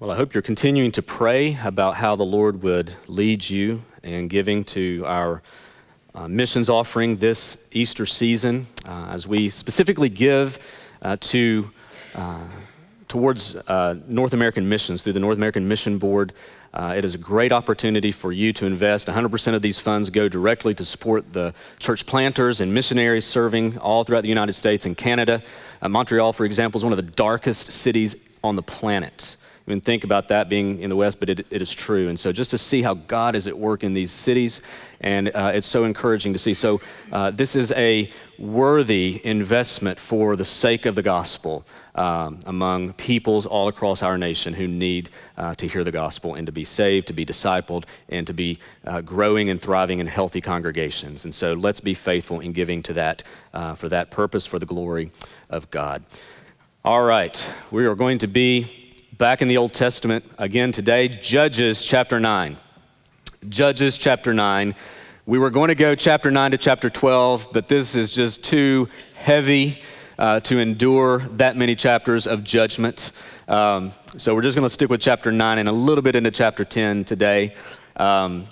Well, I hope you're continuing to pray about how the Lord would lead you in giving to our uh, missions offering this Easter season uh, as we specifically give uh, to uh, towards uh, North American missions through the North American Mission Board. Uh, it is a great opportunity for you to invest. 100% of these funds go directly to support the church planters and missionaries serving all throughout the United States and Canada. Montreal, for example, is one of the darkest cities on the planet even think about that being in the West, but it, it is true. And so just to see how God is at work in these cities, and uh, it's so encouraging to see. So uh, this is a worthy investment for the sake of the gospel um, among peoples all across our nation who need uh, to hear the gospel and to be saved, to be discipled, and to be uh, growing and thriving in healthy congregations. And so let's be faithful in giving to that uh, for that purpose, for the glory of God. All right, we are going to be back in the Old Testament again today, Judges chapter 9. Judges chapter 9. We were going to go chapter 9 to chapter 12, but this is just too heavy uh, to endure that many chapters of judgment. Um, so we're just going to stick with chapter 9 and a little bit into chapter 10 today. Um,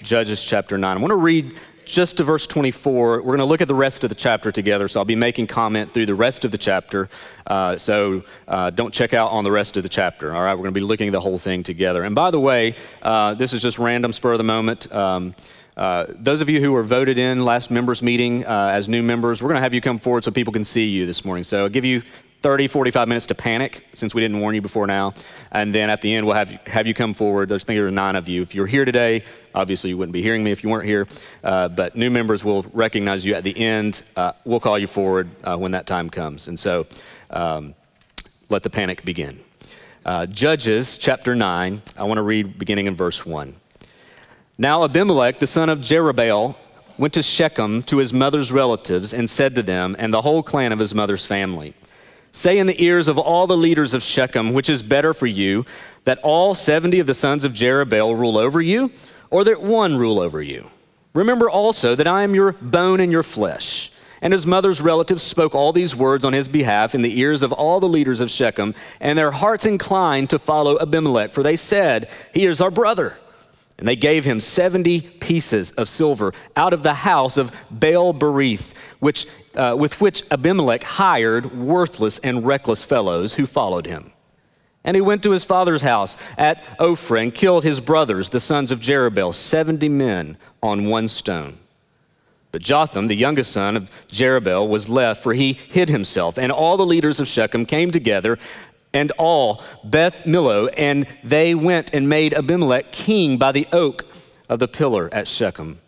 Judges chapter 9. I want to read just to verse 24. We're going to look at the rest of the chapter together, so I'll be making comment through the rest of the chapter. Uh, so uh, don't check out on the rest of the chapter. All right, we're going to be looking at the whole thing together. And by the way, uh, this is just random, spur of the moment. Um, uh, those of you who were voted in last members meeting uh, as new members, we're going to have you come forward so people can see you this morning. So I'll give you 30, 45 minutes to panic since we didn't warn you before now. And then at the end, we'll have you, have you come forward. I think there are nine of you. If you're here today, obviously you wouldn't be hearing me if you weren't here. Uh, but new members will recognize you at the end. Uh, we'll call you forward uh, when that time comes. And so um, let the panic begin. Uh, Judges chapter 9, I want to read beginning in verse 1. Now Abimelech, the son of Jerubbaal, went to Shechem to his mother's relatives and said to them and the whole clan of his mother's family, Say in the ears of all the leaders of Shechem, which is better for you, that all 70 of the sons of Jerubbaal rule over you, or that one rule over you. Remember also that I am your bone and your flesh. And his mother's relatives spoke all these words on his behalf in the ears of all the leaders of Shechem, and their hearts inclined to follow Abimelech, for they said, He is our brother. And they gave him 70 pieces of silver out of the house of Baal Berith, which uh, with which Abimelech hired worthless and reckless fellows who followed him. And he went to his father's house at Ophrah and killed his brothers, the sons of Jerubbaal, 70 men on one stone. But Jotham, the youngest son of Jerubbaal, was left, for he hid himself. And all the leaders of Shechem came together, and all Beth Millo, and they went and made Abimelech king by the oak of the pillar at Shechem.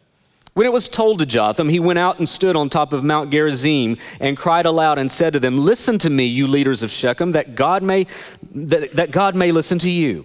When it was told to Jotham, he went out and stood on top of Mount Gerizim and cried aloud and said to them, Listen to me, you leaders of Shechem, that God may, that, that God may listen to you.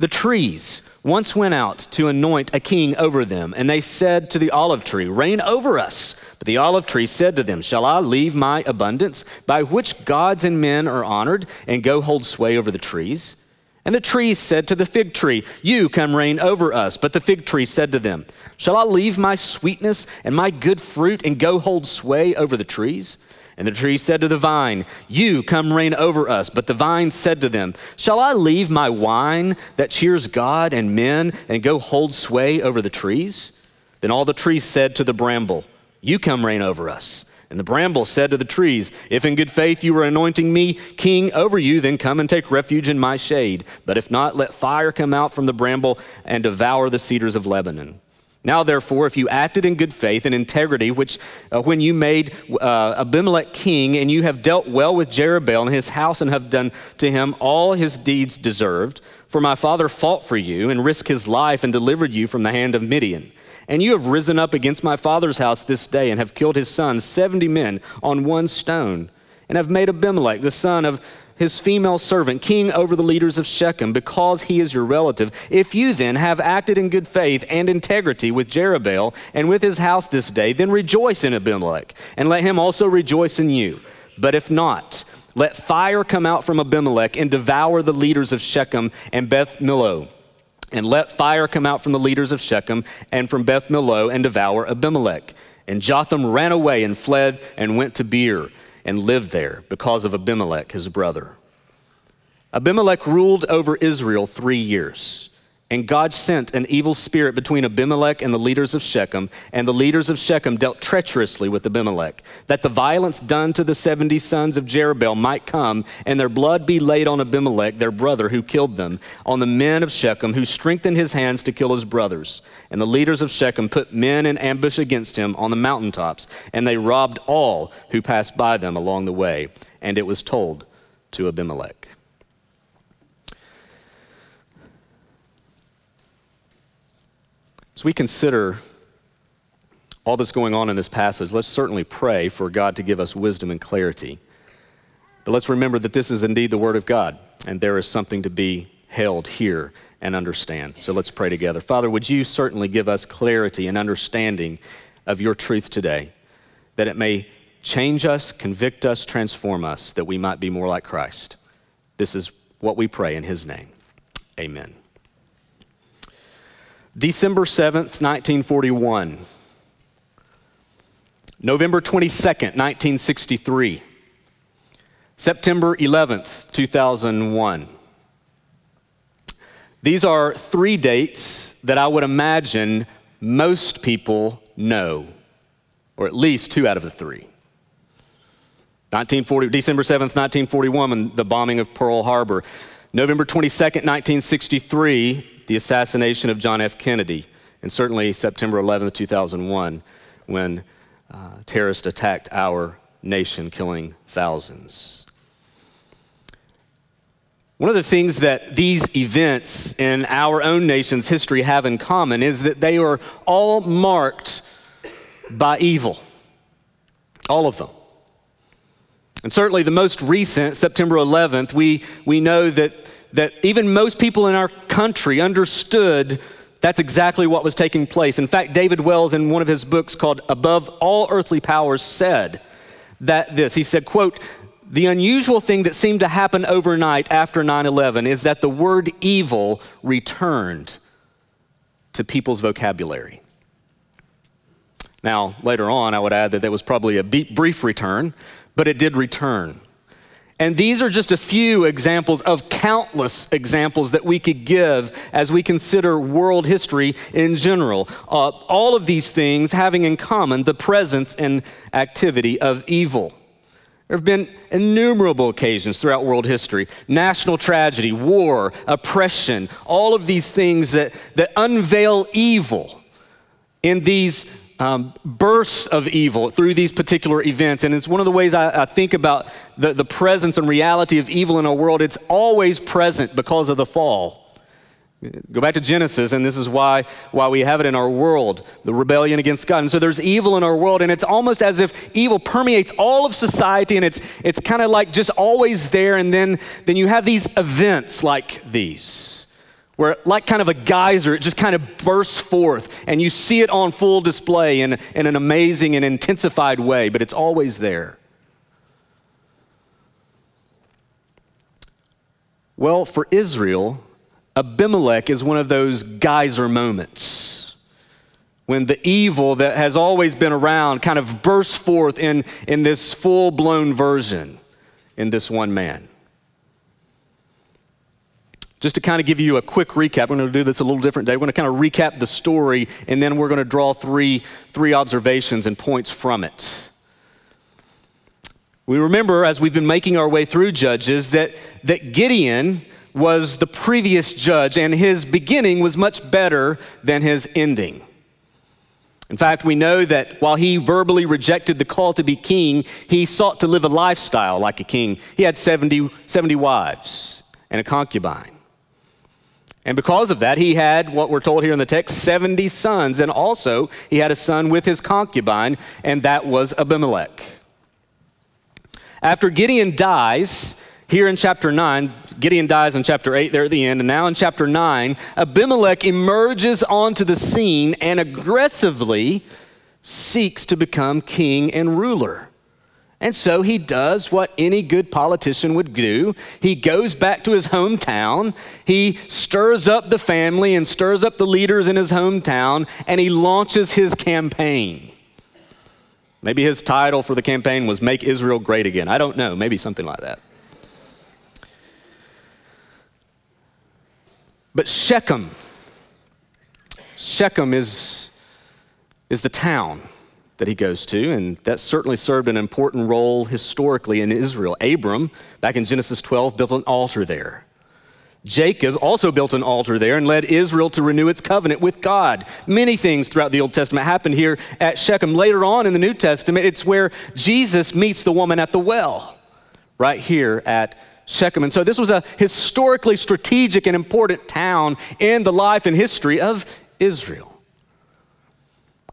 The trees once went out to anoint a king over them, and they said to the olive tree, Reign over us. But the olive tree said to them, Shall I leave my abundance, by which gods and men are honored, and go hold sway over the trees? And the trees said to the fig tree, You come reign over us. But the fig tree said to them, Shall I leave my sweetness and my good fruit and go hold sway over the trees? And the tree said to the vine, You come reign over us. But the vine said to them, Shall I leave my wine that cheers God and men and go hold sway over the trees? Then all the trees said to the bramble, You come reign over us. And the bramble said to the trees, If in good faith you are anointing me king over you, then come and take refuge in my shade. But if not, let fire come out from the bramble and devour the cedars of Lebanon. Now, therefore, if you acted in good faith and integrity, which uh, when you made uh, Abimelech king, and you have dealt well with Jerubbaal and his house, and have done to him all his deeds deserved, for my father fought for you and risked his life and delivered you from the hand of Midian. And you have risen up against my father's house this day and have killed his sons, 70 men, on one stone, and have made Abimelech, the son of his female servant, king over the leaders of Shechem, because he is your relative. If you then have acted in good faith and integrity with Jerubbaal and with his house this day, then rejoice in Abimelech, and let him also rejoice in you. But if not, let fire come out from Abimelech and devour the leaders of Shechem and Beth Millo. And let fire come out from the leaders of Shechem and from Beth Millo and devour Abimelech. And Jotham ran away and fled and went to Beer and lived there because of Abimelech, his brother. Abimelech ruled over Israel three years. And God sent an evil spirit between Abimelech and the leaders of Shechem, and the leaders of Shechem dealt treacherously with Abimelech, that the violence done to the 70 sons of Jerubbaal might come, and their blood be laid on Abimelech, their brother, who killed them, on the men of Shechem, who strengthened his hands to kill his brothers. And the leaders of Shechem put men in ambush against him on the mountaintops, and they robbed all who passed by them along the way. And it was told to Abimelech. We consider all that's going on in this passage, let's certainly pray for God to give us wisdom and clarity. But let's remember that this is indeed the Word of God, and there is something to be held here and understand. So let's pray together. Father, would you certainly give us clarity and understanding of your truth today, that it may change us, convict us, transform us, that we might be more like Christ. This is what we pray in His name. Amen. December 7th, 1941. November 22nd, 1963. September 11th, 2001. These are three dates that I would imagine most people know, or at least two out of the three. 1940, December 7th, 1941, the bombing of Pearl Harbor. November 22nd, 1963, the assassination of John F. Kennedy, and certainly September 11, 2001, when uh, terrorists attacked our nation, killing thousands. One of the things that these events in our own nation's history have in common is that they are all marked by evil. All of them. And certainly the most recent, September 11th, we, we know that that even most people in our country understood that's exactly what was taking place. In fact, David Wells, in one of his books called Above All Earthly Powers, said that this. He said, quote, the unusual thing that seemed to happen overnight after 9 11 is that the word evil returned to people's vocabulary. Now, later on, I would add that there was probably a brief return, but it did return. And these are just a few examples of countless examples that we could give as we consider world history in general. Uh, all of these things having in common the presence and activity of evil. There have been innumerable occasions throughout world history national tragedy, war, oppression, all of these things that, that unveil evil in these um, bursts of evil through these particular events. And it's one of the ways I, I, think about the, the presence and reality of evil in our world. It's always present because of the fall. Go back to Genesis, and this is why, why we have it in our world the rebellion against God. And so there's evil in our world, and it's almost as if evil permeates all of society, and it's, it's kind of like just always there. And then, then you have these events like these where, like kind of a geyser, it just kind of bursts forth and you see it on full display in, in an amazing and intensified way, but it's always there. Well, for Israel, Abimelech is one of those geyser moments when the evil that has always been around kind of bursts forth in, in this full blown version in this one man. Just to kind of give you a quick recap, we're going to do this a little different day. We're going to kind of recap the story, and then we're going to draw three, three observations and points from it. We remember, as we've been making our way through Judges, that, that Gideon was the previous judge, and his beginning was much better than his ending. In fact, we know that while he verbally rejected the call to be king, he sought to live a lifestyle like a king. He had 70, 70 wives and a concubine. And because of that, he had what we're told here in the text 70 sons. And also, he had a son with his concubine, and that was Abimelech. After Gideon dies, here in chapter 9, Gideon dies in chapter 8, there at the end, and now in chapter 9, Abimelech emerges onto the scene and aggressively seeks to become king and ruler. And so he does what any good politician would do. He goes back to his hometown. He stirs up the family and stirs up the leaders in his hometown, and he launches his campaign. Maybe his title for the campaign was Make Israel Great Again. I don't know. Maybe something like that. But Shechem, Shechem is, is the town that he goes to, and that certainly served an important role historically in Israel. Abram, back in Genesis 12, built an altar there. Jacob also built an altar there and led Israel to renew its covenant with God. Many things throughout the Old Testament happened here at Shechem. Later on in the New Testament, it's where Jesus meets the woman at the well, right here at Shechem. And so this was a historically strategic and important town in the life and history of Israel.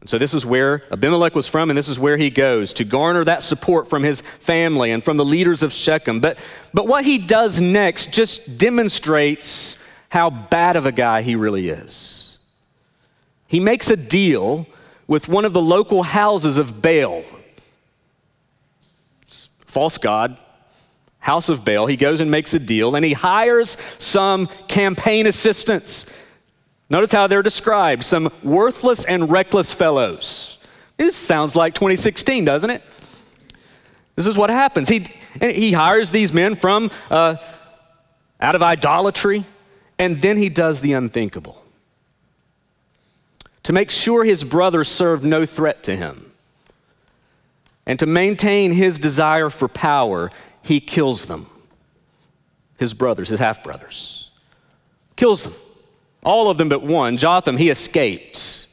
And so this is where Abimelech was from, and this is where he goes to garner that support from his family and from the leaders of Shechem. But, but what he does next just demonstrates how bad of a guy he really is. He makes a deal with one of the local houses of Baal, false god, house of Baal. He goes and makes a deal, and he hires some campaign assistants Notice how they're described some worthless and reckless fellows. This sounds like 2016, doesn't it? This is what happens. He, he hires these men from uh, out of idolatry, and then he does the unthinkable. To make sure his brothers served no threat to him, and to maintain his desire for power, he kills them. His brothers, his half brothers. Kills them. All of them but one. Jotham, he escapes.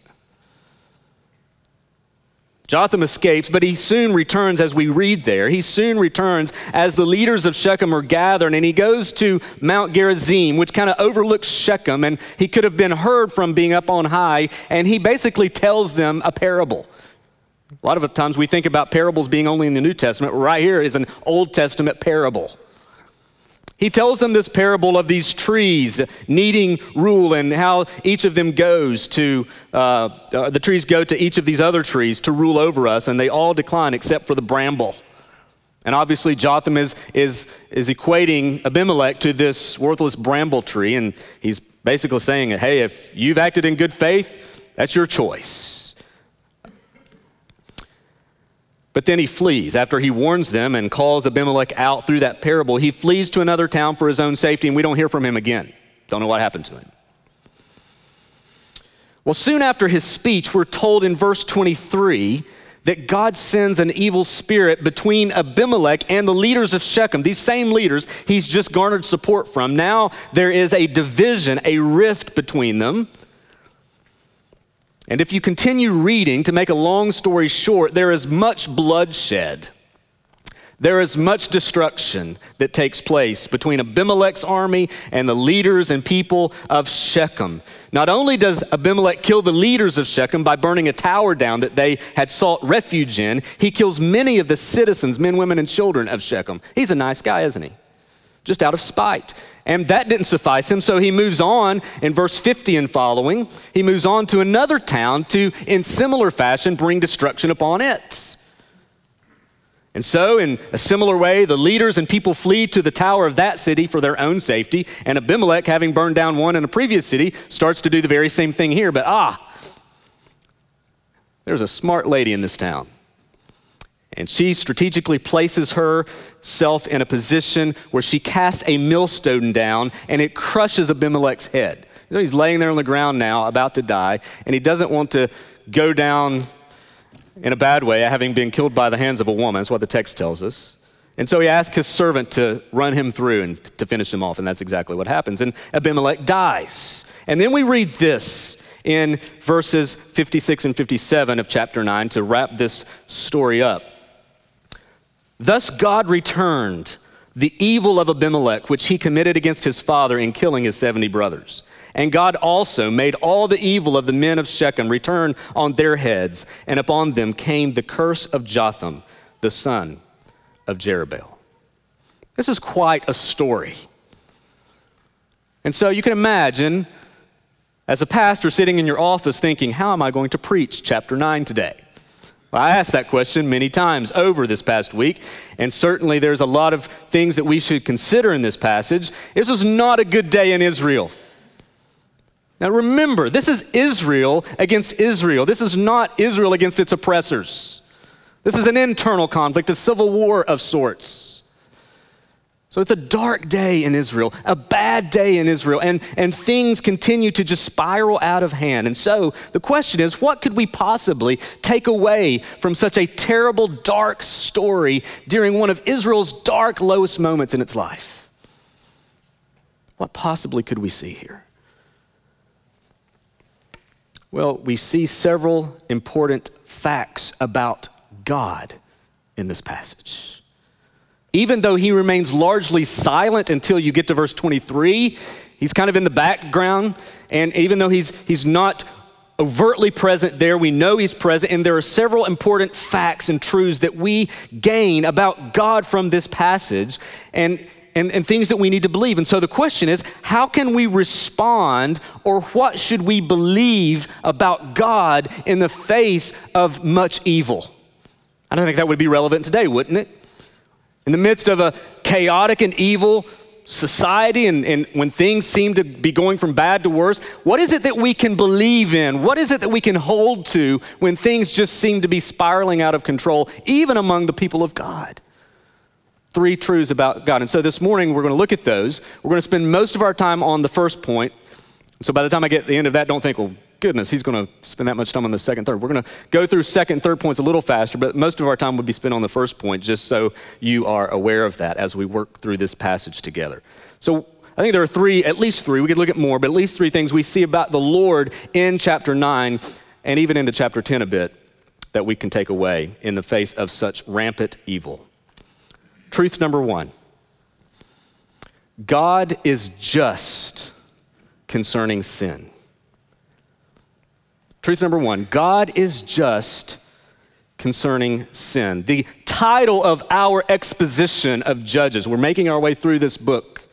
Jotham escapes, but he soon returns as we read there. He soon returns as the leaders of Shechem are gathering, and he goes to Mount Gerizim, which kind of overlooks Shechem, and he could have been heard from being up on high, and he basically tells them a parable. A lot of times we think about parables being only in the New Testament. Right here is an Old Testament parable. He tells them this parable of these trees needing rule and how each of them goes to, uh, uh, the trees go to each of these other trees to rule over us, and they all decline except for the bramble. And obviously, Jotham is, is, is equating Abimelech to this worthless bramble tree, and he's basically saying, hey, if you've acted in good faith, that's your choice. But then he flees. After he warns them and calls Abimelech out through that parable, he flees to another town for his own safety, and we don't hear from him again. Don't know what happened to him. Well, soon after his speech, we're told in verse 23 that God sends an evil spirit between Abimelech and the leaders of Shechem, these same leaders he's just garnered support from. Now there is a division, a rift between them. And if you continue reading, to make a long story short, there is much bloodshed. There is much destruction that takes place between Abimelech's army and the leaders and people of Shechem. Not only does Abimelech kill the leaders of Shechem by burning a tower down that they had sought refuge in, he kills many of the citizens, men, women, and children of Shechem. He's a nice guy, isn't he? Just out of spite. And that didn't suffice him, so he moves on in verse 50 and following. He moves on to another town to, in similar fashion, bring destruction upon it. And so, in a similar way, the leaders and people flee to the tower of that city for their own safety. And Abimelech, having burned down one in a previous city, starts to do the very same thing here. But ah, there's a smart lady in this town. And she strategically places herself in a position where she casts a millstone down and it crushes Abimelech's head. You know, he's laying there on the ground now, about to die, and he doesn't want to go down in a bad way, having been killed by the hands of a woman. That's what the text tells us. And so he asks his servant to run him through and to finish him off, and that's exactly what happens. And Abimelech dies. And then we read this in verses 56 and 57 of chapter 9 to wrap this story up. Thus God returned the evil of Abimelech, which he committed against his father in killing his 70 brothers. And God also made all the evil of the men of Shechem return on their heads, and upon them came the curse of Jotham, the son of Jerubbaal. This is quite a story. And so you can imagine, as a pastor sitting in your office thinking, how am I going to preach chapter 9 today? I asked that question many times over this past week, and certainly there's a lot of things that we should consider in this passage. This was not a good day in Israel. Now remember, this is Israel against Israel. This is not Israel against its oppressors. This is an internal conflict, a civil war of sorts. So it's a dark day in Israel, a bad day in Israel, and, and things continue to just spiral out of hand. And so the question is what could we possibly take away from such a terrible, dark story during one of Israel's dark, lowest moments in its life? What possibly could we see here? Well, we see several important facts about God in this passage. Even though he remains largely silent until you get to verse 23, he's kind of in the background. And even though he's, he's not overtly present there, we know he's present. And there are several important facts and truths that we gain about God from this passage and, and, and things that we need to believe. And so the question is how can we respond or what should we believe about God in the face of much evil? I don't think that would be relevant today, wouldn't it? In the midst of a chaotic and evil society and, and when things seem to be going from bad to worse, what is it that we can believe in? What is it that we can hold to when things just seem to be spiraling out of control, even among the people of God? Three truths about God. And so this morning we're going to look at those. We're going to spend most of our time on the first point. So by the time I get to the end of that, don't think, well, goodness, he's going to spend that much time on the second, third. We're going to go through second, third points a little faster, but most of our time would be spent on the first point, just so you are aware of that as we work through this passage together. So I think there are three, at least three, we could look at more, but at least three things we see about the Lord in chapter 9 and even into chapter 10 a bit that we can take away in the face of such rampant evil. Truth number one God is just concerning sin. Truth number one God is just concerning sin. The title of our exposition of Judges, we're making our way through this book,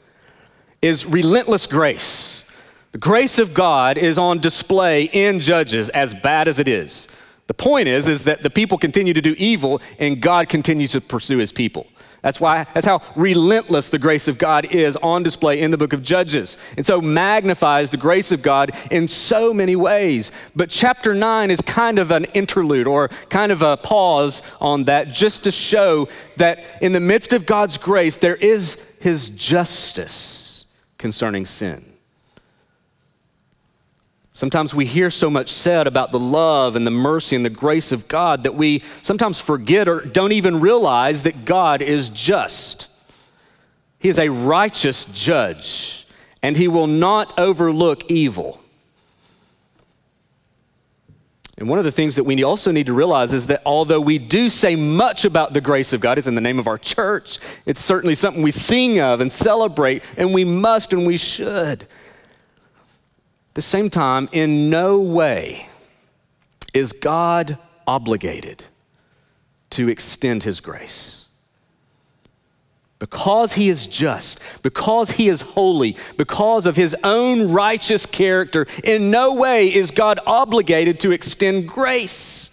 is Relentless Grace. The grace of God is on display in Judges, as bad as it is. The point is, is that the people continue to do evil and God continues to pursue his people. That's why that's how relentless the grace of God is on display in the book of Judges. And so magnifies the grace of God in so many ways. But chapter 9 is kind of an interlude or kind of a pause on that just to show that in the midst of God's grace there is his justice concerning sin. Sometimes we hear so much said about the love and the mercy and the grace of God that we sometimes forget or don't even realize that God is just. He is a righteous judge, and He will not overlook evil. And one of the things that we also need to realize is that although we do say much about the grace of God, it's in the name of our church, it's certainly something we sing of and celebrate, and we must and we should the same time, in no way is God obligated to extend his grace. Because he is just, because he is holy, because of his own righteous character, in no way is God obligated to extend grace.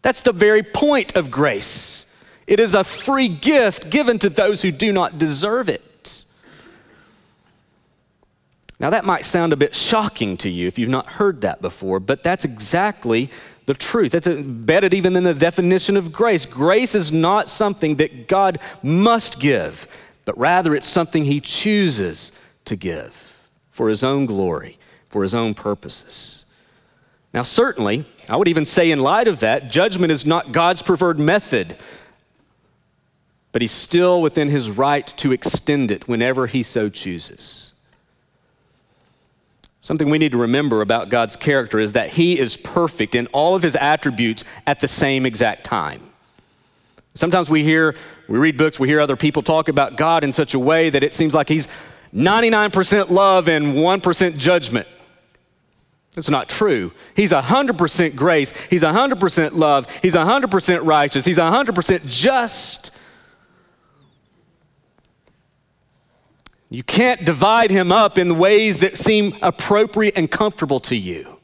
That's the very point of grace. It is a free gift given to those who do not deserve it. Now, that might sound a bit shocking to you if you've not heard that before, but that's exactly the truth. That's embedded even in the definition of grace. Grace is not something that God must give, but rather it's something He chooses to give for His own glory, for His own purposes. Now, certainly, I would even say, in light of that, judgment is not God's preferred method, but He's still within His right to extend it whenever He so chooses. Something we need to remember about God's character is that He is perfect in all of His attributes at the same exact time. Sometimes we hear, we read books, we hear other people talk about God in such a way that it seems like He's 99% love and 1% judgment. That's not true. He's 100% grace. He's 100% love. He's 100% righteous. He's 100% just. You can't divide him up in ways that seem appropriate and comfortable to you.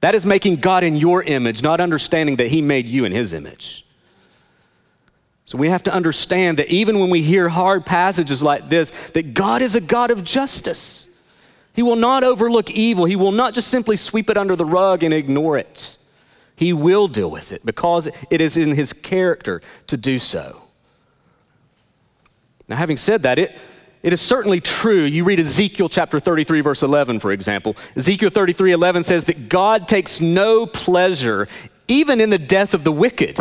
That is making God in your image, not understanding that he made you in his image. So we have to understand that even when we hear hard passages like this, that God is a God of justice. He will not overlook evil. He will not just simply sweep it under the rug and ignore it. He will deal with it because it is in his character to do so. Now, having said that, it it is certainly true. You read Ezekiel chapter 33, verse 11, for example. Ezekiel 33, 11 says that God takes no pleasure even in the death of the wicked.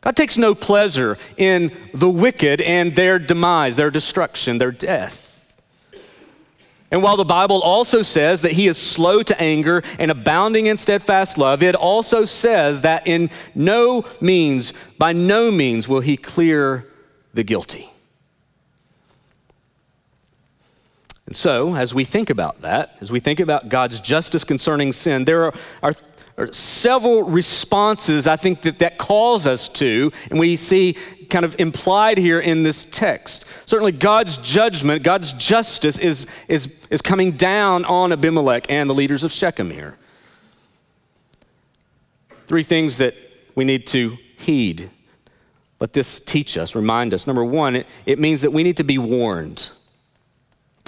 God takes no pleasure in the wicked and their demise, their destruction, their death. And while the Bible also says that he is slow to anger and abounding in steadfast love, it also says that in no means, by no means, will he clear the guilty. And so, as we think about that, as we think about God's justice concerning sin, there are, are, are, several responses I think that that calls us to, and we see kind of implied here in this text. Certainly, God's judgment, God's justice is, is, is coming down on Abimelech and the leaders of Shechem here. Three things that we need to heed. Let this teach us, remind us. Number one, it, it means that we need to be warned.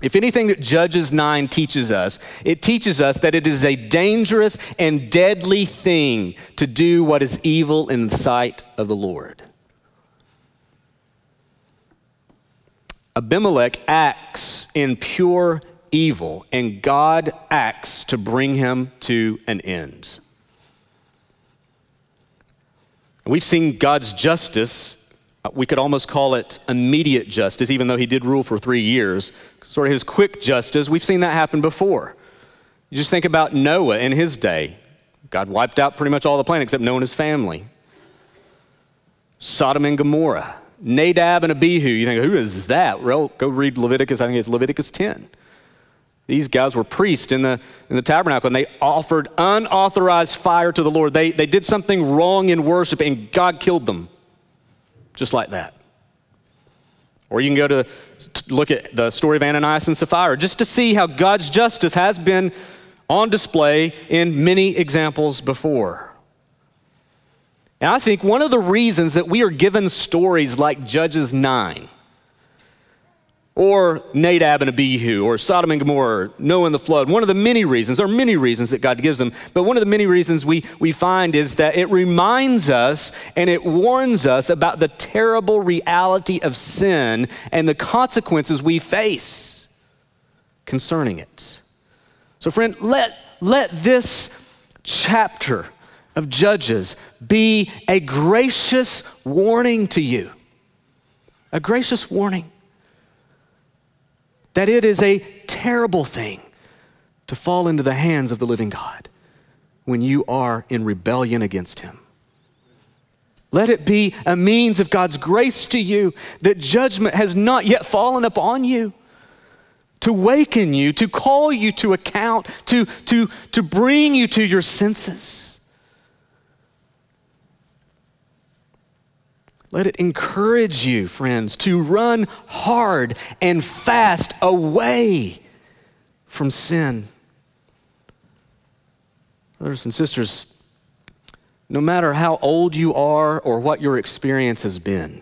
If anything that Judges 9 teaches us, it teaches us that it is a dangerous and deadly thing to do what is evil in the sight of the Lord. Abimelech acts in pure evil, and God acts to bring him to an end. We've seen God's justice Uh, we could almost call it immediate justice, even though he did rule for three years. Sort of his quick justice. We've seen that happen before. You just think about Noah in his day. God wiped out pretty much all the planet except Noah and his family. Sodom and Gomorrah. Nadab and Abihu. You think, who is that? Well, go read Leviticus. I think it's Leviticus 10. These guys were priests in the, in the tabernacle and they offered unauthorized fire to the Lord. They, they did something wrong in worship and God killed them just like that. Or you can go to look at the story of Ananias and Sapphira just to see how God's justice has been on display in many examples before. And I think one of the reasons that we are given stories like Judges 9 or Nadab and Abihu, or Sodom and Gomorrah, or Noah and the flood. One of the many reasons, there are many reasons that God gives them, but one of the many reasons we, we find is that it reminds us and it warns us about the terrible reality of sin and the consequences we face concerning it. So, friend, let, let this chapter of Judges be a gracious warning to you. A gracious warning that it is a terrible thing to fall into the hands of the living God when you are in rebellion against Him. Let it be a means of God's grace to you that judgment has not yet fallen upon you. To waken you, to call you to account, to, to, to bring you to your senses. Let it encourage you, friends, to run hard and fast away from sin. Brothers and sisters, no matter how old you are or what your experience has been,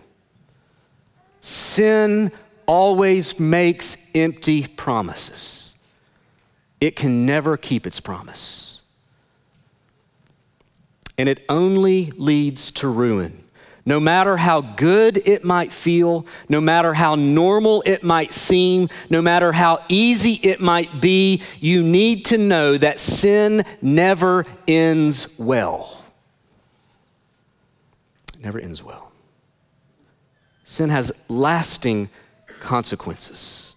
sin always makes empty promises. It can never keep its promise. And it only leads to ruin no matter how good it might feel, no matter how normal it might seem, no matter how easy it might be, you need to know that sin never ends well. It never ends well. Sin has lasting consequences.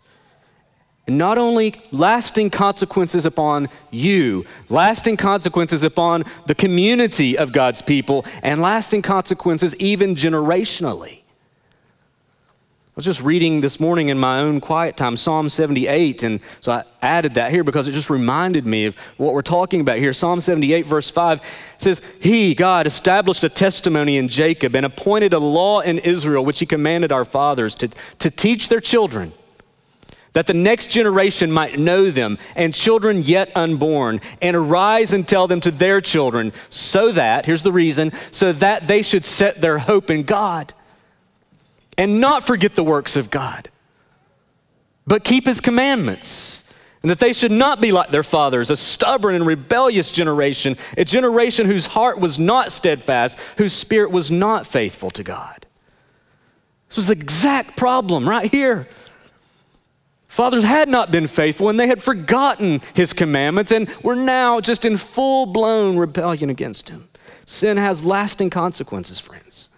Not only lasting consequences upon you, lasting consequences upon the community of God's people, and lasting consequences even generationally. I was just reading this morning in my own quiet time Psalm 78, and so I added that here because it just reminded me of what we're talking about here. Psalm 78, verse 5 says, He, God, established a testimony in Jacob and appointed a law in Israel, which He commanded our fathers to, to teach their children that the next generation might know them and children yet unborn, and arise and tell them to their children, so that, here's the reason, so that they should set their hope in God and not forget the works of God, but keep his commandments. And that they should not be like their fathers, a stubborn and rebellious generation, a generation whose heart was not steadfast, whose spirit was not faithful to God. This was the exact problem right here. Fathers had not been faithful and they had forgotten his commandments and were now just in full blown rebellion against him. Sin has lasting consequences, friends.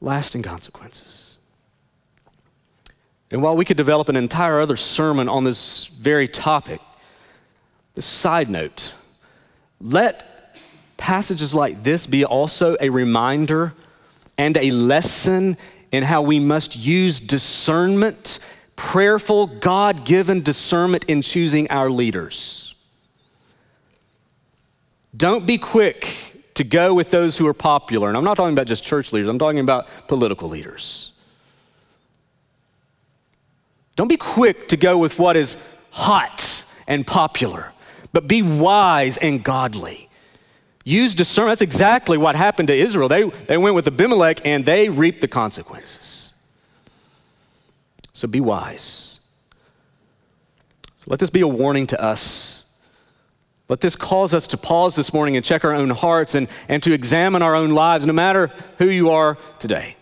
Lasting consequences. And while we could develop an entire other sermon on this very topic, the side note, let passages like this be also a reminder and a lesson in how we must use discernment, prayerful, God given discernment in choosing our leaders. Don't be quick to go with those who are popular. And I'm not talking about just church leaders, I'm talking about political leaders. Don't be quick to go with what is hot and popular, but be wise and godly. Use discernment. That's exactly what happened to Israel. They, they went with Abimelech and they reaped the consequences. So be wise. So let this be a warning to us. Let this cause us to pause this morning and check our own hearts and, and to examine our own lives, no matter who you are today.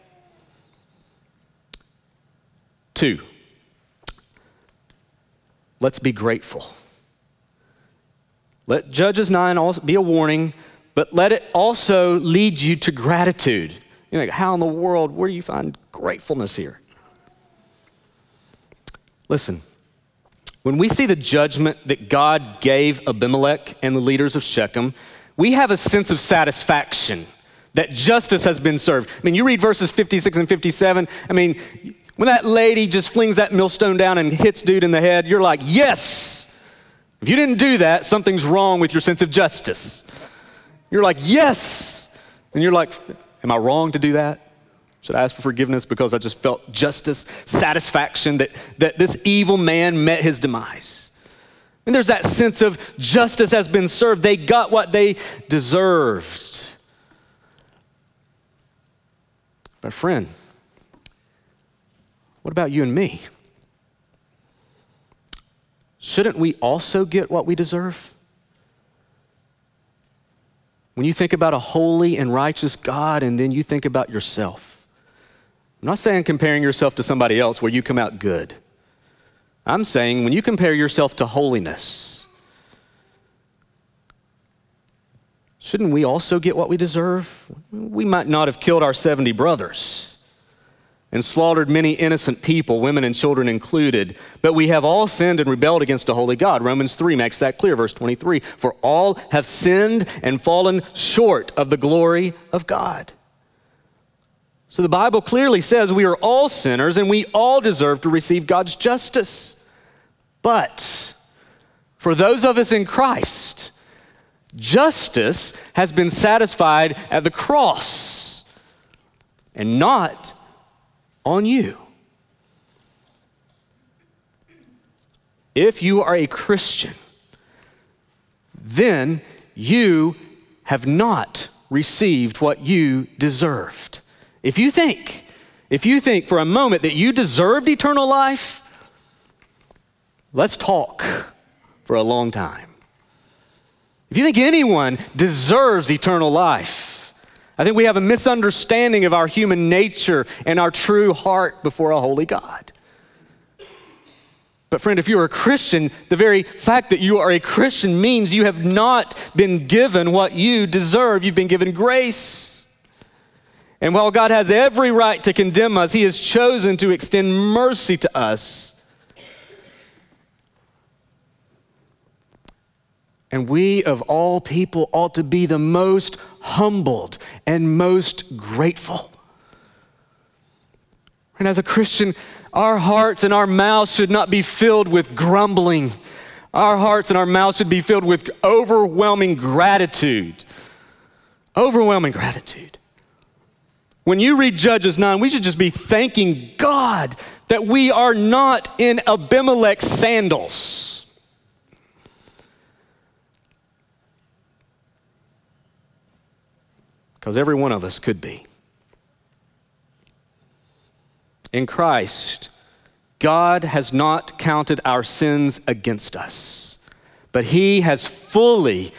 Two, let's be grateful. Let Judges 9 also be a warning but let it also lead you to gratitude. You're like, how in the world, where do you find gratefulness here? Listen, when we see the judgment that God gave Abimelech and the leaders of Shechem, we have a sense of satisfaction that justice has been served. I mean, you read verses 56 and 57. I mean, when that lady just flings that millstone down and hits dude in the head, you're like, yes. If you didn't do that, something's wrong with your sense of justice. You're like, yes. And you're like, am I wrong to do that? Should I ask for forgiveness because I just felt justice, satisfaction that, that this evil man met his demise? And there's that sense of justice has been served. They got what they deserved. But, friend, what about you and me? Shouldn't we also get what we deserve? When you think about a holy and righteous God and then you think about yourself, I'm not saying comparing yourself to somebody else where you come out good. I'm saying when you compare yourself to holiness, shouldn't we also get what we deserve? We might not have killed our 70 brothers and slaughtered many innocent people, women and children included. But we have all sinned and rebelled against a holy God. Romans 3 makes that clear, verse 23. For all have sinned and fallen short of the glory of God. So the Bible clearly says we are all sinners and we all deserve to receive God's justice. But for those of us in Christ, justice has been satisfied at the cross and not on you. If you are a Christian, then you have not received what you deserved. If you think, if you think for a moment that you deserved eternal life, let's talk for a long time. If you think anyone deserves eternal life, I think we have a misunderstanding of our human nature and our true heart before a holy God. But, friend, if you're a Christian, the very fact that you are a Christian means you have not been given what you deserve. You've been given grace. And while God has every right to condemn us, He has chosen to extend mercy to us. And we, of all people, ought to be the most humbled and most grateful. And as a Christian, our hearts and our mouths should not be filled with grumbling. Our hearts and our mouths should be filled with overwhelming gratitude. Overwhelming gratitude. When you read Judges 9, we should just be thanking God that we are not in Abimelech's sandals. because every one of us could be. In Christ, God has not counted our sins against us, but He has fully,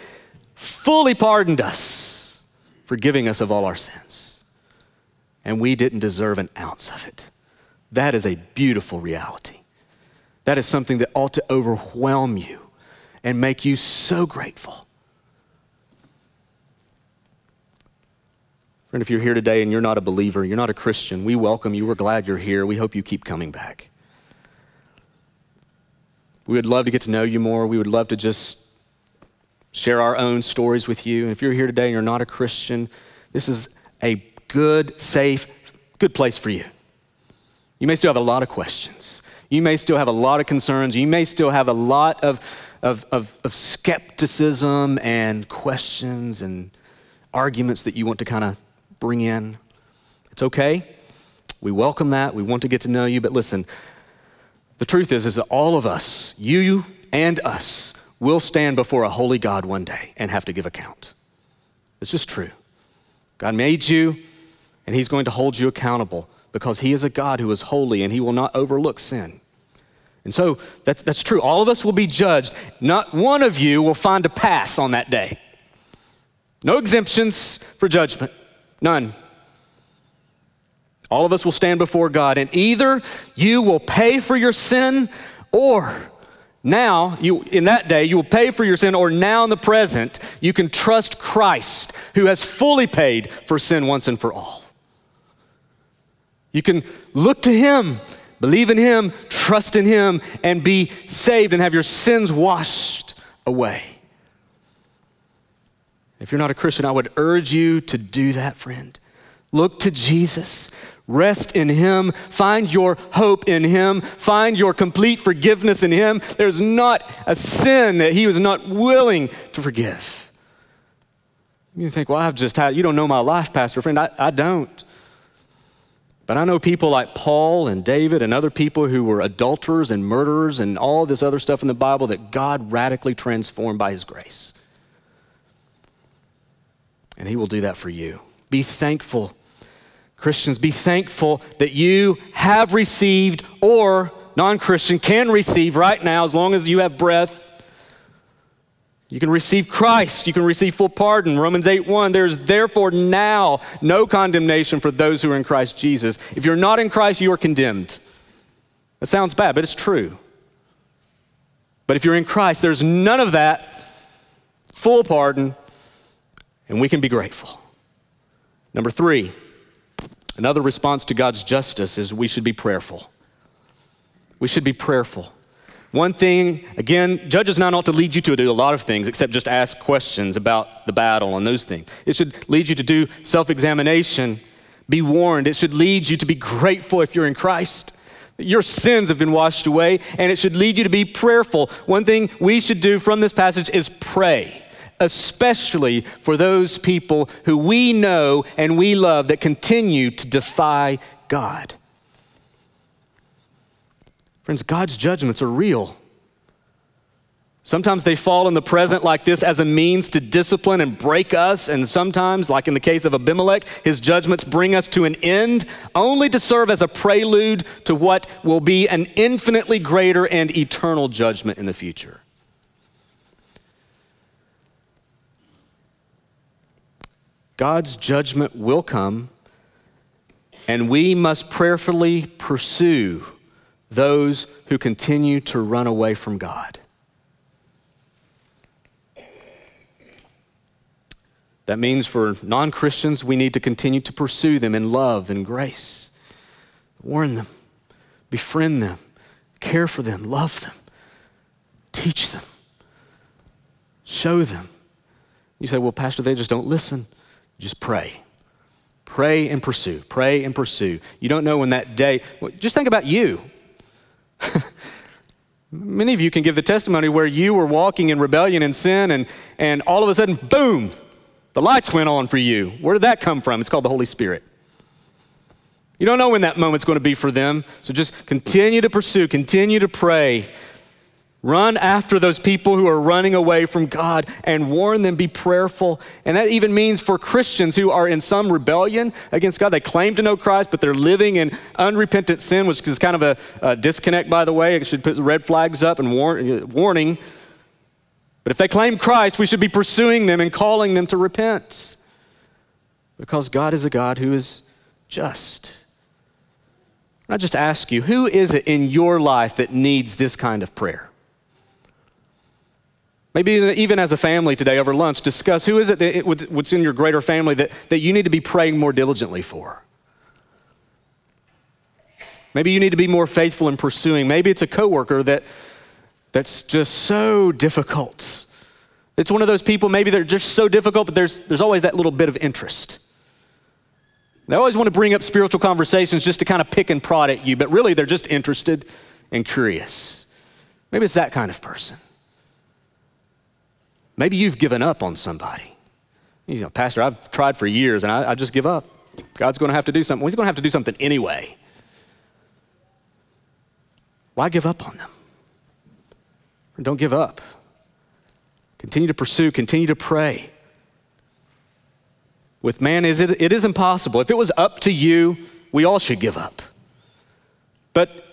fully pardoned us, forgiving us of all our sins. And we didn't deserve an ounce of it. That is a beautiful reality. That is something that ought to overwhelm you and make you so grateful. Friend, if you're here today and you're not a believer, you're not a Christian, we welcome you. We're glad you're here. We hope you keep coming back. We would love to get to know you more. We would love to just share our own stories with you. And if you're here today and you're not a Christian, this is a good, safe, good place for you. You may still have a lot of questions. You may still have a lot of concerns. You may still have a lot of, of, of, of skepticism and questions and arguments that you want to kind of bring in. It's okay. We welcome that. We want to get to know you. But listen, the truth is, is that all of us, you and us, will stand before a holy God one day and have to give account. It's just true. God made you, and He's going to hold you accountable because He is a God who is holy and He will not overlook sin. And so that's, that's true. All of us will be judged. Not one of you will find a pass on that day. No exemptions for judgment, none. All of us will stand before God, and either you will pay for your sin or now, you, in that day, you will pay for your sin, or now in the present, you can trust Christ who has fully paid for sin once and for all. You can look to Him, believe in Him, trust in Him, and be saved and have your sins washed away. If you're not a Christian, I would urge you to do that, friend. Look to Jesus. Rest in Him. Find your hope in Him. Find your complete forgiveness in Him. There's not a sin that He was not willing to forgive. You think, well, I've just had, you don't know my life, Pastor friend. I, I don't. But I know people like Paul and David and other people who were adulterers and murderers and all this other stuff in the Bible that God radically transformed by His grace. And He will do that for you. Be thankful Christians, be thankful that you have received, or non Christian can receive right now, as long as you have breath. You can receive Christ. You can receive full pardon. Romans 8 1. There's therefore now no condemnation for those who are in Christ Jesus. If you're not in Christ, you are condemned. That sounds bad, but it's true. But if you're in Christ, there's none of that. Full pardon, and we can be grateful. Number three, Another response to God's justice is we should be prayerful. We should be prayerful. One thing, again, judges not ought to lead you to do a lot of things except just ask questions about the battle and those things. It should lead you to do self examination, be warned. It should lead you to be grateful if you're in Christ. Your sins have been washed away, and it should lead you to be prayerful. One thing we should do from this passage is pray especially for those people who we know and we love that continue to defy God. Friends, God's judgments are real. Sometimes they fall in the present like this as a means to discipline and break us, and sometimes, like in the case of Abimelech, his judgments bring us to an end, only to serve as a prelude to what will be an infinitely greater and eternal judgment in the future. God's judgment will come, and we must prayerfully pursue those who continue to run away from God. That means for non Christians, we need to continue to pursue them in love and grace. Warn them, befriend them, care for them, love them, teach them, show them. You say, well, Pastor, they just don't listen. Just pray. Pray and pursue. Pray and pursue. You don't know when that day, just think about you. Many of you can give the testimony where you were walking in rebellion and sin, and, and all of a sudden, boom, the lights went on for you. Where did that come from? It's called the Holy Spirit. You don't know when that moment's going to be for them, so just continue to pursue, continue to pray, Run after those people who are running away from God and warn them, be prayerful. And that even means for Christians who are in some rebellion against God. They claim to know Christ, but they're living in unrepentant sin, which is kind of a, a disconnect, by the way. It should put red flags up and warn, uh, warning. But if they claim Christ, we should be pursuing them and calling them to repent because God is a God who is just. I just ask you, who is it in your life that needs this kind of prayer? Maybe even as a family today over lunch, discuss who is it that it, what's in your greater family that, that you need to be praying more diligently for. Maybe you need to be more faithful in pursuing. Maybe it's a coworker that, that's just so difficult. It's one of those people, maybe they're just so difficult, but there's, there's always that little bit of interest. They always want to bring up spiritual conversations just to kind of pick and prod at you, but really they're just interested and curious. Maybe it's that kind of person. Maybe you've given up on somebody. You know, Pastor, I've tried for years and I, I just give up. God's going to have to do something. Well, he's going to have to do something anyway. Why give up on them? Don't give up. Continue to pursue, continue to pray. With man, is it, it is impossible. If it was up to you, we all should give up. But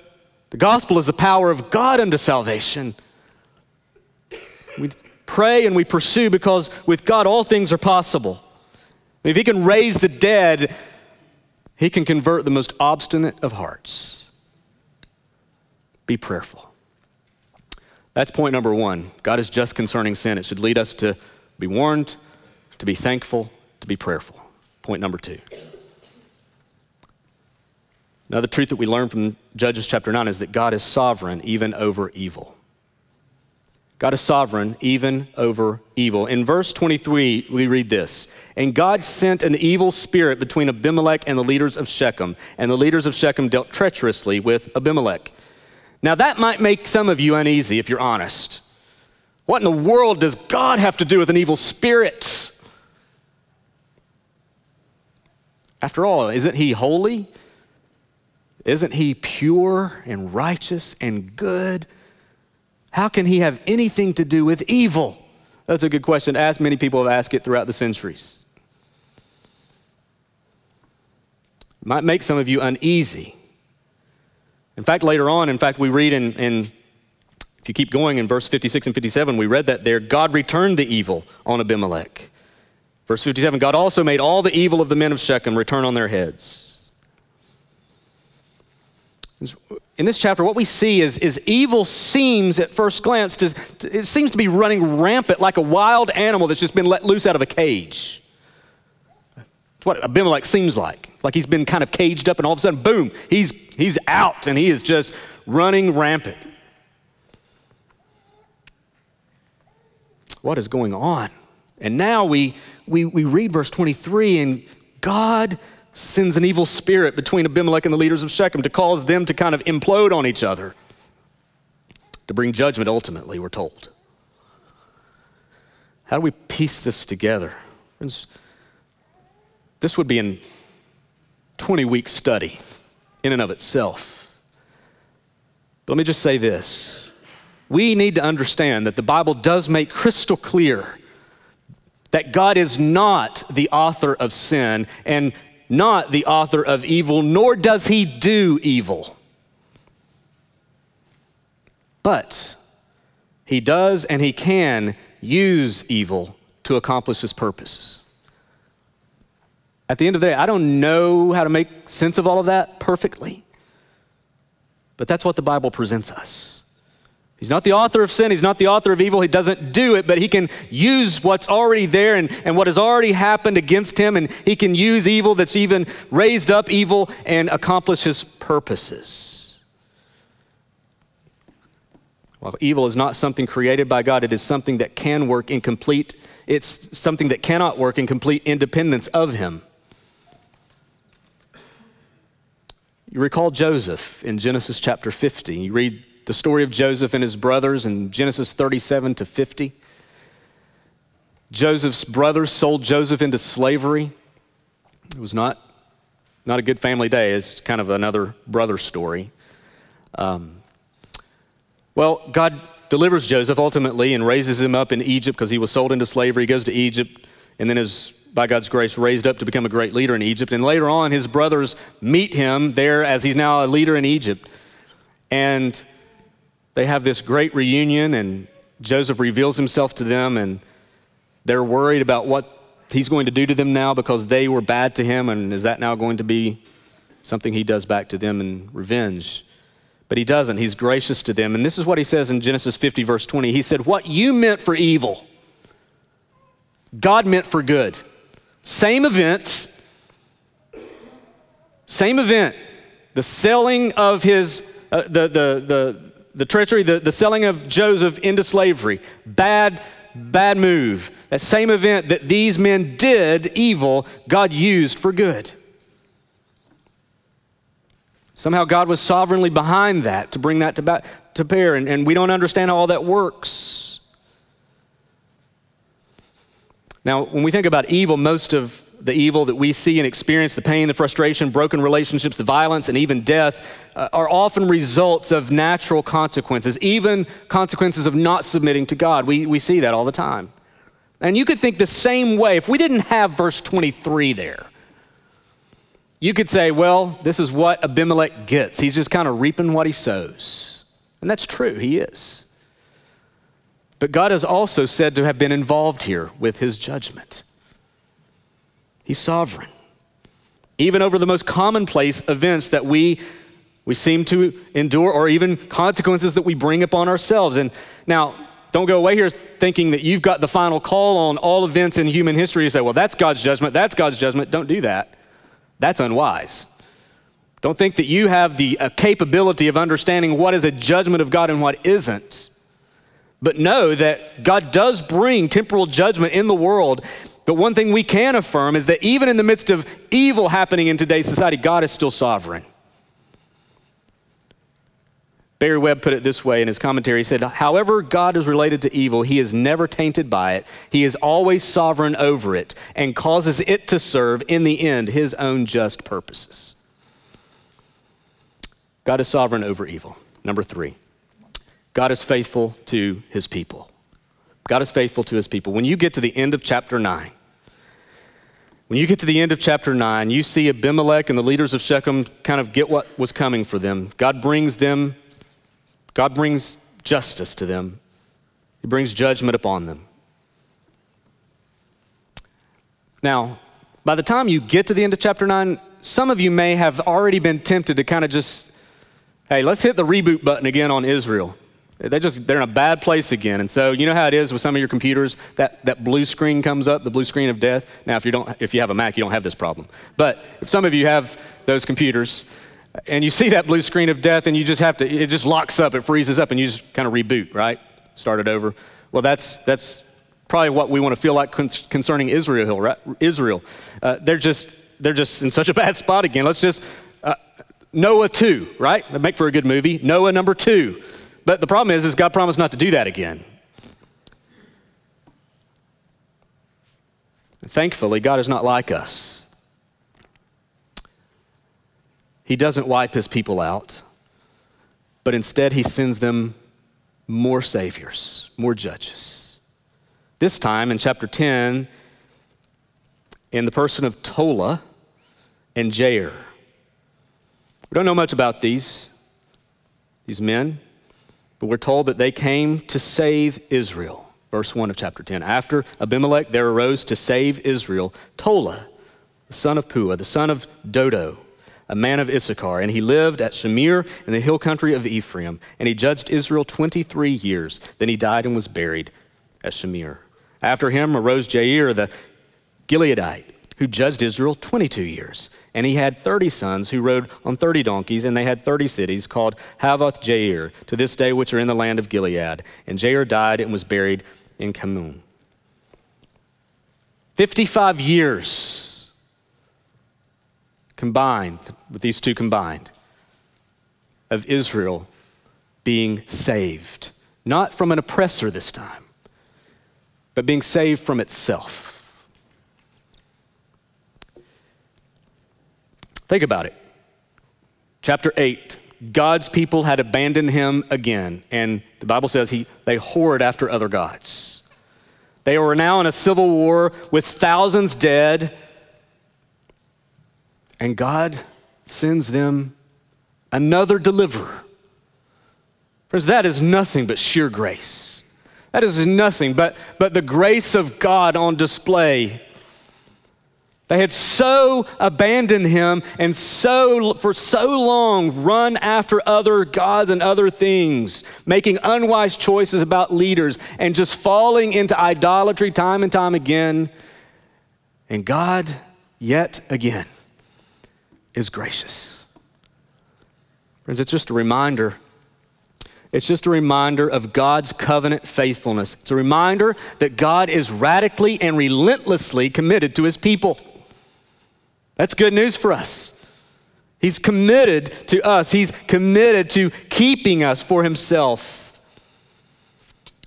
the gospel is the power of God unto salvation. Pray and we pursue because with God all things are possible. If He can raise the dead, He can convert the most obstinate of hearts. Be prayerful. That's point number one. God is just concerning sin. It should lead us to be warned, to be thankful, to be prayerful. Point number two. Another truth that we learn from Judges chapter 9 is that God is sovereign even over evil. God is sovereign even over evil. In verse 23, we read this And God sent an evil spirit between Abimelech and the leaders of Shechem, and the leaders of Shechem dealt treacherously with Abimelech. Now, that might make some of you uneasy if you're honest. What in the world does God have to do with an evil spirit? After all, isn't he holy? Isn't he pure and righteous and good? How can he have anything to do with evil? That's a good question to ask. Many people have asked it throughout the centuries. Might make some of you uneasy. In fact, later on, in fact, we read in, in, if you keep going in verse 56 and 57, we read that there God returned the evil on Abimelech. Verse 57 God also made all the evil of the men of Shechem return on their heads. In this chapter, what we see is, is evil seems at first glance, to, it seems to be running rampant like a wild animal that's just been let loose out of a cage. That's what Abimelech seems like. Like he's been kind of caged up, and all of a sudden, boom, he's, he's out and he is just running rampant. What is going on? And now we, we, we read verse 23, and God sends an evil spirit between Abimelech and the leaders of Shechem to cause them to kind of implode on each other, to bring judgment ultimately, we're told. How do we piece this together? Friends, this would be a 20 week study in and of itself. But let me just say this. We need to understand that the Bible does make crystal clear that God is not the author of sin and not the author of evil, nor does he do evil. But he does and he can use evil to accomplish his purposes. At the end of the day, I don't know how to make sense of all of that perfectly, but that's what the Bible presents us. He's not the author of sin, he's not the author of evil, he doesn't do it, but he can use what's already there and, and what has already happened against him, and he can use evil that's even raised up evil and accomplish his purposes. While evil is not something created by God, it is something that can work in complete, it's something that cannot work in complete independence of him. You recall Joseph in Genesis chapter 50. You read the story of Joseph and his brothers in Genesis 37 to 50. Joseph's brothers sold Joseph into slavery. It was not, not a good family day. It's kind of another brother story. Um, well, God delivers Joseph ultimately and raises him up in Egypt because he was sold into slavery. He goes to Egypt and then is by God's grace, raised up to become a great leader in Egypt. And later on, his brothers meet him there as he's now a leader in Egypt. And they have this great reunion, and Joseph reveals himself to them, and they're worried about what he's going to do to them now because they were bad to him. And is that now going to be something he does back to them in revenge. But he doesn't. He's gracious to them. And this is what he says in Genesis 50, verse 20. He said, What you meant for evil, God meant for good. Same event, same event. The selling of his, uh, the, the, the, the treachery, the, the selling of Joseph into slavery, bad, bad move. That same event that these men did evil, God used for good. Somehow God was sovereignly behind that to bring that to, ba- to bear, and, and we don't understand how all that works. Now, when we think about evil, most of the evil that we see and experience, the pain, the frustration, broken relationships, the violence, and even death, uh, are often results of natural consequences, even consequences of not submitting to God. We, we see that all the time. And you could think the same way if we didn't have verse 23 there. You could say, well, this is what Abimelech gets. He's just kind of reaping what he sows. And that's true, he is. But God is also said to have been involved here with his judgment. He's sovereign. Even over the most commonplace events that we, we seem to endure, or even consequences that we bring upon ourselves. And now, don't go away here thinking that you've got the final call on all events in human history. You say, well, that's God's judgment, that's God's judgment. Don't do that. That's unwise. Don't think that you have the uh, capability of understanding what is a judgment of God and what isn't. But know that God does bring temporal judgment in the world, but one thing we can affirm is that even in the midst of evil happening in today's society, God is still sovereign. Barry Webb put it this way in his commentary. He said, However, God is related to evil, he is never tainted by it. He is always sovereign over it and causes it to serve, in the end, his own just purposes. God is sovereign over evil. Number three, God is faithful to his people. God is faithful to his people. When you get to the end of chapter 9, when you get to the end of chapter 9, you see Abimelech and the leaders of Shechem kind of get what was coming for them. God brings them, God brings justice to them, He brings judgment upon them. Now, by the time you get to the end of chapter 9, some of you may have already been tempted to kind of just, hey, let's hit the reboot button again on Israel. They just they're in a bad place again. And so you know how it is with some of your computers that that blue screen comes up, the blue screen of death. Now if you don't if you have a Mac, you don't have this problem. But if some of you have those computers and you see that blue screen of death and you just have to it just locks up, it freezes up and you just kind of reboot, right? Start it over. Well, that's that's probably what we want to feel like concerning Israel, right? Israel. Uh, they're just they're just in such a bad spot again. Let's just uh, Noah 2, right? That'd make for a good movie. Noah number 2. But the problem is, is God promised not to do that again. thankfully, God is not like us. He doesn't wipe his people out, but instead he sends them more saviors, more judges. This time in chapter 10, in the person of Tola and Jair. We don't know much about these, these men. But we're told that they came to save Israel. Verse 1 of chapter 10. After Abimelech, there arose to save Israel Tola, the son of Puah, the son of Dodo, a man of Issachar. And he lived at Shamir in the hill country of Ephraim. And he judged Israel 23 years. Then he died and was buried at Shamir. After him arose Jair the Gileadite who judged Israel 22 years. And he had 30 sons who rode on 30 donkeys, and they had 30 cities called Havoth Jair, to this day, which are in the land of Gilead. And Jair died and was buried in Kamon. 55 years combined, with these two combined, of Israel being saved. Not from an oppressor this time, but being saved from itself. Think about it. Chapter 8 God's people had abandoned him again, and the Bible says he, they whored after other gods. They were now in a civil war with thousands dead, and God sends them another deliverer. Friends, that is nothing but sheer grace. That is nothing but, but the grace of God on display They had so abandoned him and so, for so long, run after other gods and other things, making unwise choices about leaders and just falling into idolatry time and time again. And God, yet again, is gracious. Friends, it's just a reminder. It's just a reminder of God's covenant faithfulness. It's a reminder that God is radically and relentlessly committed to his people. That's good news for us. He's committed to us, He's committed to keeping us for Himself.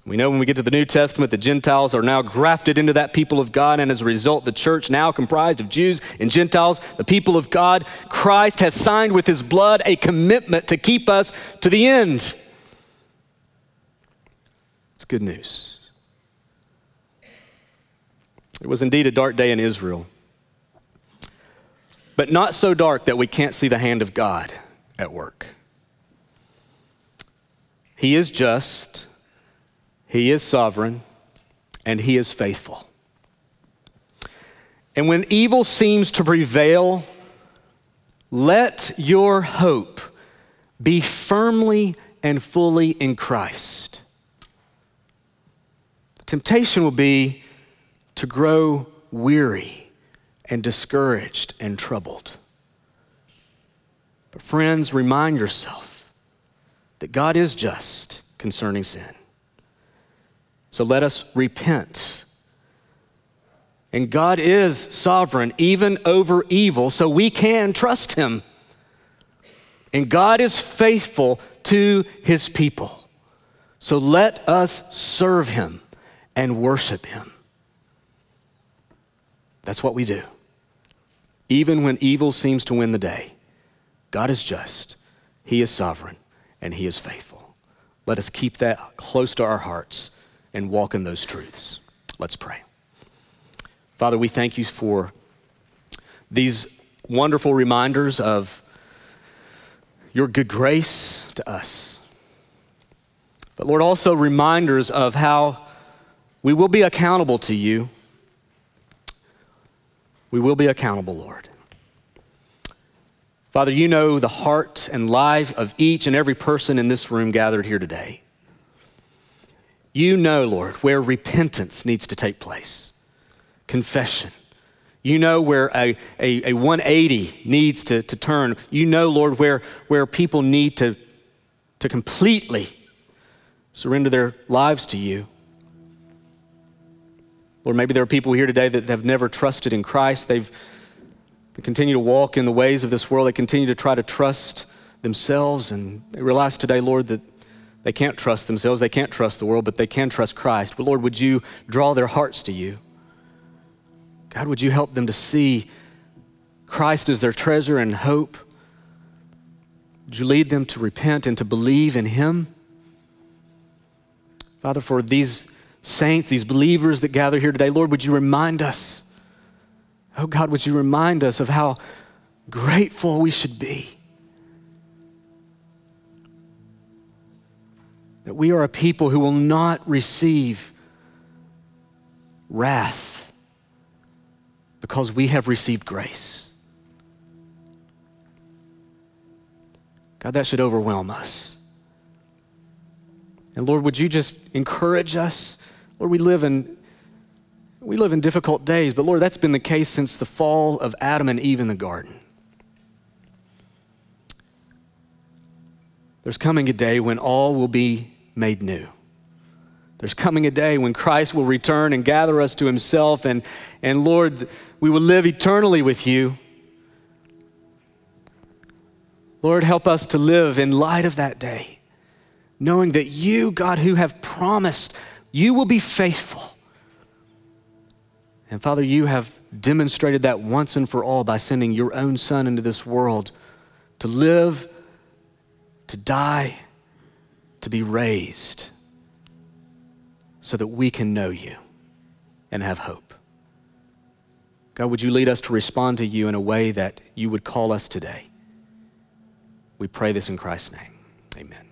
We know when we get to the New Testament, the Gentiles are now grafted into that people of God, and as a result, the church, now comprised of Jews and Gentiles, the people of God, Christ has signed with His blood a commitment to keep us to the end. It's good news. It was indeed a dark day in Israel but not so dark that we can't see the hand of God at work. He is just, He is sovereign, and He is faithful. And when evil seems to prevail, let your hope be firmly and fully in Christ. Temptation will be to grow weary and discouraged and troubled. But, friends, remind yourself that God is just concerning sin. So let us repent. And God is sovereign even over evil, so we can trust Him. And God is faithful to His people. So let us serve Him and worship Him. That's what we do. Even when evil seems to win the day, God is just, He is sovereign, and He is faithful. Let us keep that close to our hearts and walk in those truths. Let's pray. Father, we thank you for these wonderful reminders of your good grace to us. But Lord, also reminders of how we will be accountable to you we will be accountable, Lord. Father, you know the heart and life of each and every person in this room gathered here today. You know, Lord, where repentance needs to take place, confession. You know where a, a, a 180 needs to, to turn. You know, Lord, where, where people need to, to completely surrender their lives to you. Lord, maybe there are people here today that have never trusted in Christ. They've they continue to walk in the ways of this world. They continue to try to trust themselves, and they realize today, Lord, that they can't trust themselves, they can't trust the world, but they can trust Christ. But Lord, would you draw their hearts to you? God, would you help them to see Christ as their treasure and hope? Would you lead them to repent and to believe in Him? Father, for these saints, these believers that gather here today, Lord, would you remind us? Oh God, would you remind us of how grateful we should be? That we are a people who will not receive wrath because we have received grace. God, that should overwhelm us. And Lord, would you just encourage us? Lord, we live in we live in difficult days, but Lord, that's been the case since the fall of Adam and Eve in the garden. There's coming a day when all will be made new. There's coming a day when Christ will return and gather us to himself, and, and Lord, we will live eternally with you. Lord, help us to live in light of that day, knowing that you, God, who have promised you will be faithful. And Father, you have demonstrated that once and for all by sending your own Son into this world to live, to die, to be raised, so that we can know you and have hope. God, would you lead us to respond to you in a way that you would call us today? We pray this in Christ's name. Amen.